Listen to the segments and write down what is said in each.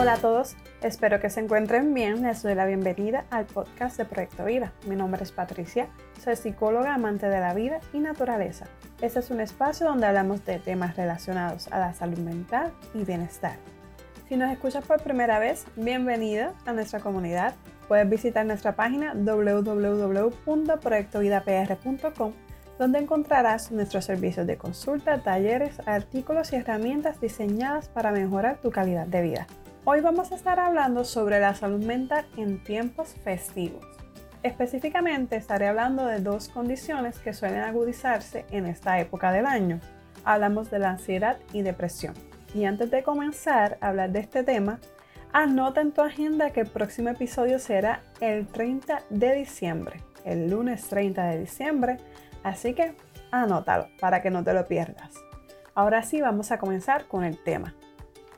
Hola a todos, espero que se encuentren bien. Les doy la bienvenida al podcast de Proyecto Vida. Mi nombre es Patricia, soy psicóloga amante de la vida y naturaleza. Este es un espacio donde hablamos de temas relacionados a la salud mental y bienestar. Si nos escuchas por primera vez, bienvenida a nuestra comunidad. Puedes visitar nuestra página www.proyectovidapr.com donde encontrarás nuestros servicios de consulta, talleres, artículos y herramientas diseñadas para mejorar tu calidad de vida. Hoy vamos a estar hablando sobre la salud mental en tiempos festivos. Específicamente estaré hablando de dos condiciones que suelen agudizarse en esta época del año. Hablamos de la ansiedad y depresión. Y antes de comenzar a hablar de este tema, anota en tu agenda que el próximo episodio será el 30 de diciembre, el lunes 30 de diciembre, así que anótalo para que no te lo pierdas. Ahora sí vamos a comenzar con el tema.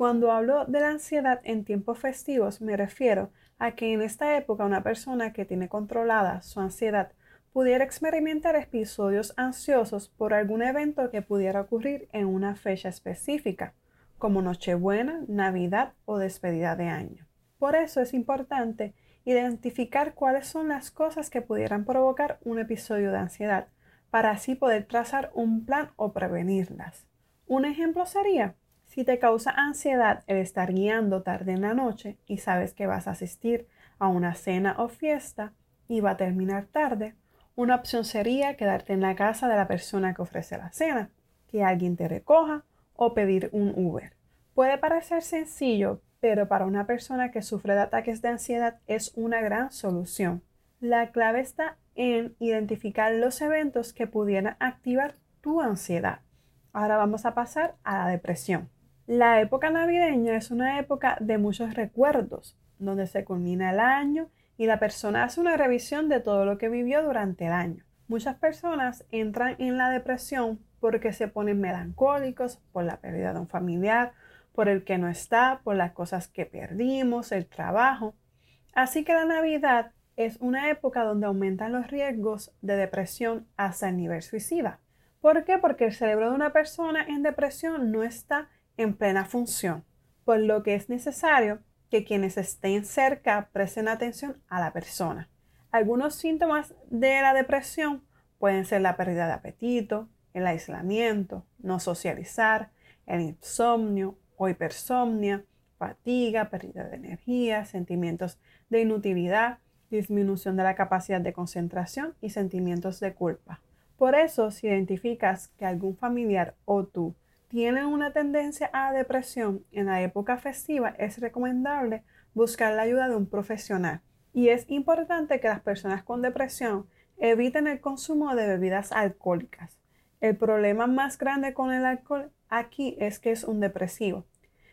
Cuando hablo de la ansiedad en tiempos festivos, me refiero a que en esta época una persona que tiene controlada su ansiedad pudiera experimentar episodios ansiosos por algún evento que pudiera ocurrir en una fecha específica, como Nochebuena, Navidad o despedida de año. Por eso es importante identificar cuáles son las cosas que pudieran provocar un episodio de ansiedad, para así poder trazar un plan o prevenirlas. Un ejemplo sería si te causa ansiedad el estar guiando tarde en la noche y sabes que vas a asistir a una cena o fiesta y va a terminar tarde, una opción sería quedarte en la casa de la persona que ofrece la cena, que alguien te recoja o pedir un Uber. Puede parecer sencillo, pero para una persona que sufre de ataques de ansiedad es una gran solución. La clave está en identificar los eventos que pudieran activar tu ansiedad. Ahora vamos a pasar a la depresión. La época navideña es una época de muchos recuerdos, donde se culmina el año y la persona hace una revisión de todo lo que vivió durante el año. Muchas personas entran en la depresión porque se ponen melancólicos por la pérdida de un familiar, por el que no está, por las cosas que perdimos, el trabajo. Así que la Navidad es una época donde aumentan los riesgos de depresión hasta el nivel suicida. ¿Por qué? Porque el cerebro de una persona en depresión no está en plena función, por lo que es necesario que quienes estén cerca presten atención a la persona. Algunos síntomas de la depresión pueden ser la pérdida de apetito, el aislamiento, no socializar, el insomnio o hipersomnia, fatiga, pérdida de energía, sentimientos de inutilidad, disminución de la capacidad de concentración y sentimientos de culpa. Por eso, si identificas que algún familiar o tú tienen una tendencia a depresión en la época festiva, es recomendable buscar la ayuda de un profesional. Y es importante que las personas con depresión eviten el consumo de bebidas alcohólicas. El problema más grande con el alcohol aquí es que es un depresivo.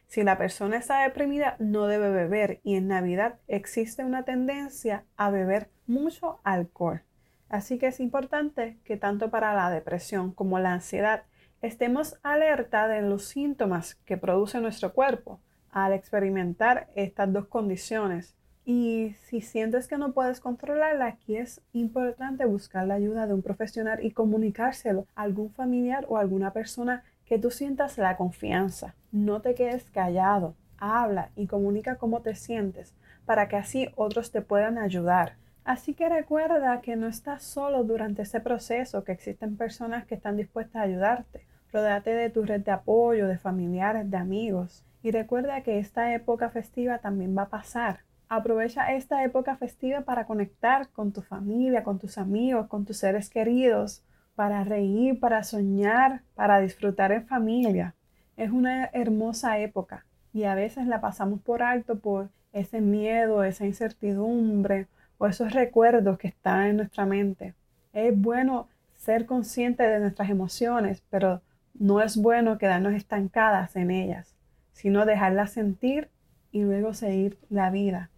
Si la persona está deprimida, no debe beber y en Navidad existe una tendencia a beber mucho alcohol. Así que es importante que tanto para la depresión como la ansiedad estemos alerta de los síntomas que produce nuestro cuerpo al experimentar estas dos condiciones. Y si sientes que no puedes controlarla, aquí es importante buscar la ayuda de un profesional y comunicárselo a algún familiar o alguna persona que tú sientas la confianza. No te quedes callado, habla y comunica cómo te sientes para que así otros te puedan ayudar. Así que recuerda que no estás solo durante ese proceso, que existen personas que están dispuestas a ayudarte. Rodate de tu red de apoyo, de familiares, de amigos. Y recuerda que esta época festiva también va a pasar. Aprovecha esta época festiva para conectar con tu familia, con tus amigos, con tus seres queridos, para reír, para soñar, para disfrutar en familia. Es una hermosa época y a veces la pasamos por alto por ese miedo, esa incertidumbre o esos recuerdos que están en nuestra mente. Es bueno ser consciente de nuestras emociones, pero no es bueno quedarnos estancadas en ellas, sino dejarlas sentir y luego seguir la vida.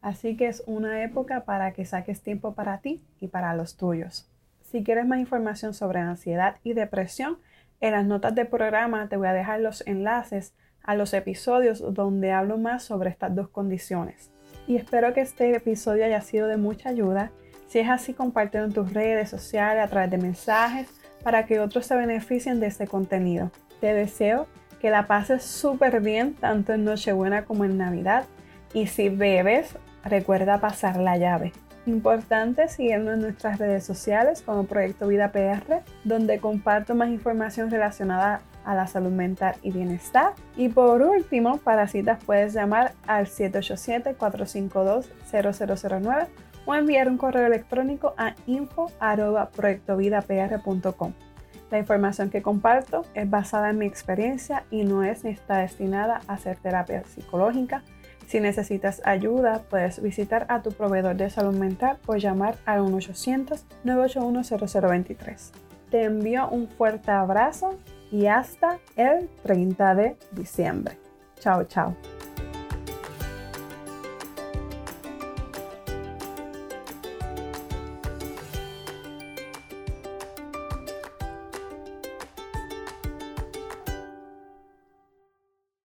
Así que es una época para que saques tiempo para ti y para los tuyos. Si quieres más información sobre ansiedad y depresión, en las notas del programa te voy a dejar los enlaces a los episodios donde hablo más sobre estas dos condiciones. Y espero que este episodio haya sido de mucha ayuda. Si es así, compártelo en tus redes sociales a través de mensajes para que otros se beneficien de este contenido. Te deseo Que la pases súper bien tanto en Nochebuena como en Navidad. Y si bebes, recuerda pasar la llave. Importante seguirnos en nuestras redes sociales como Proyecto Vida PR, donde comparto más información relacionada a la salud mental y bienestar. Y por último, para citas puedes llamar al 787-452-0009 o enviar un correo electrónico a info.proyectovidapr.com. La información que comparto es basada en mi experiencia y no es ni está destinada a hacer terapia psicológica. Si necesitas ayuda, puedes visitar a tu proveedor de salud mental o llamar al 1-800-981-0023. Te envío un fuerte abrazo y hasta el 30 de diciembre. Chao, chao.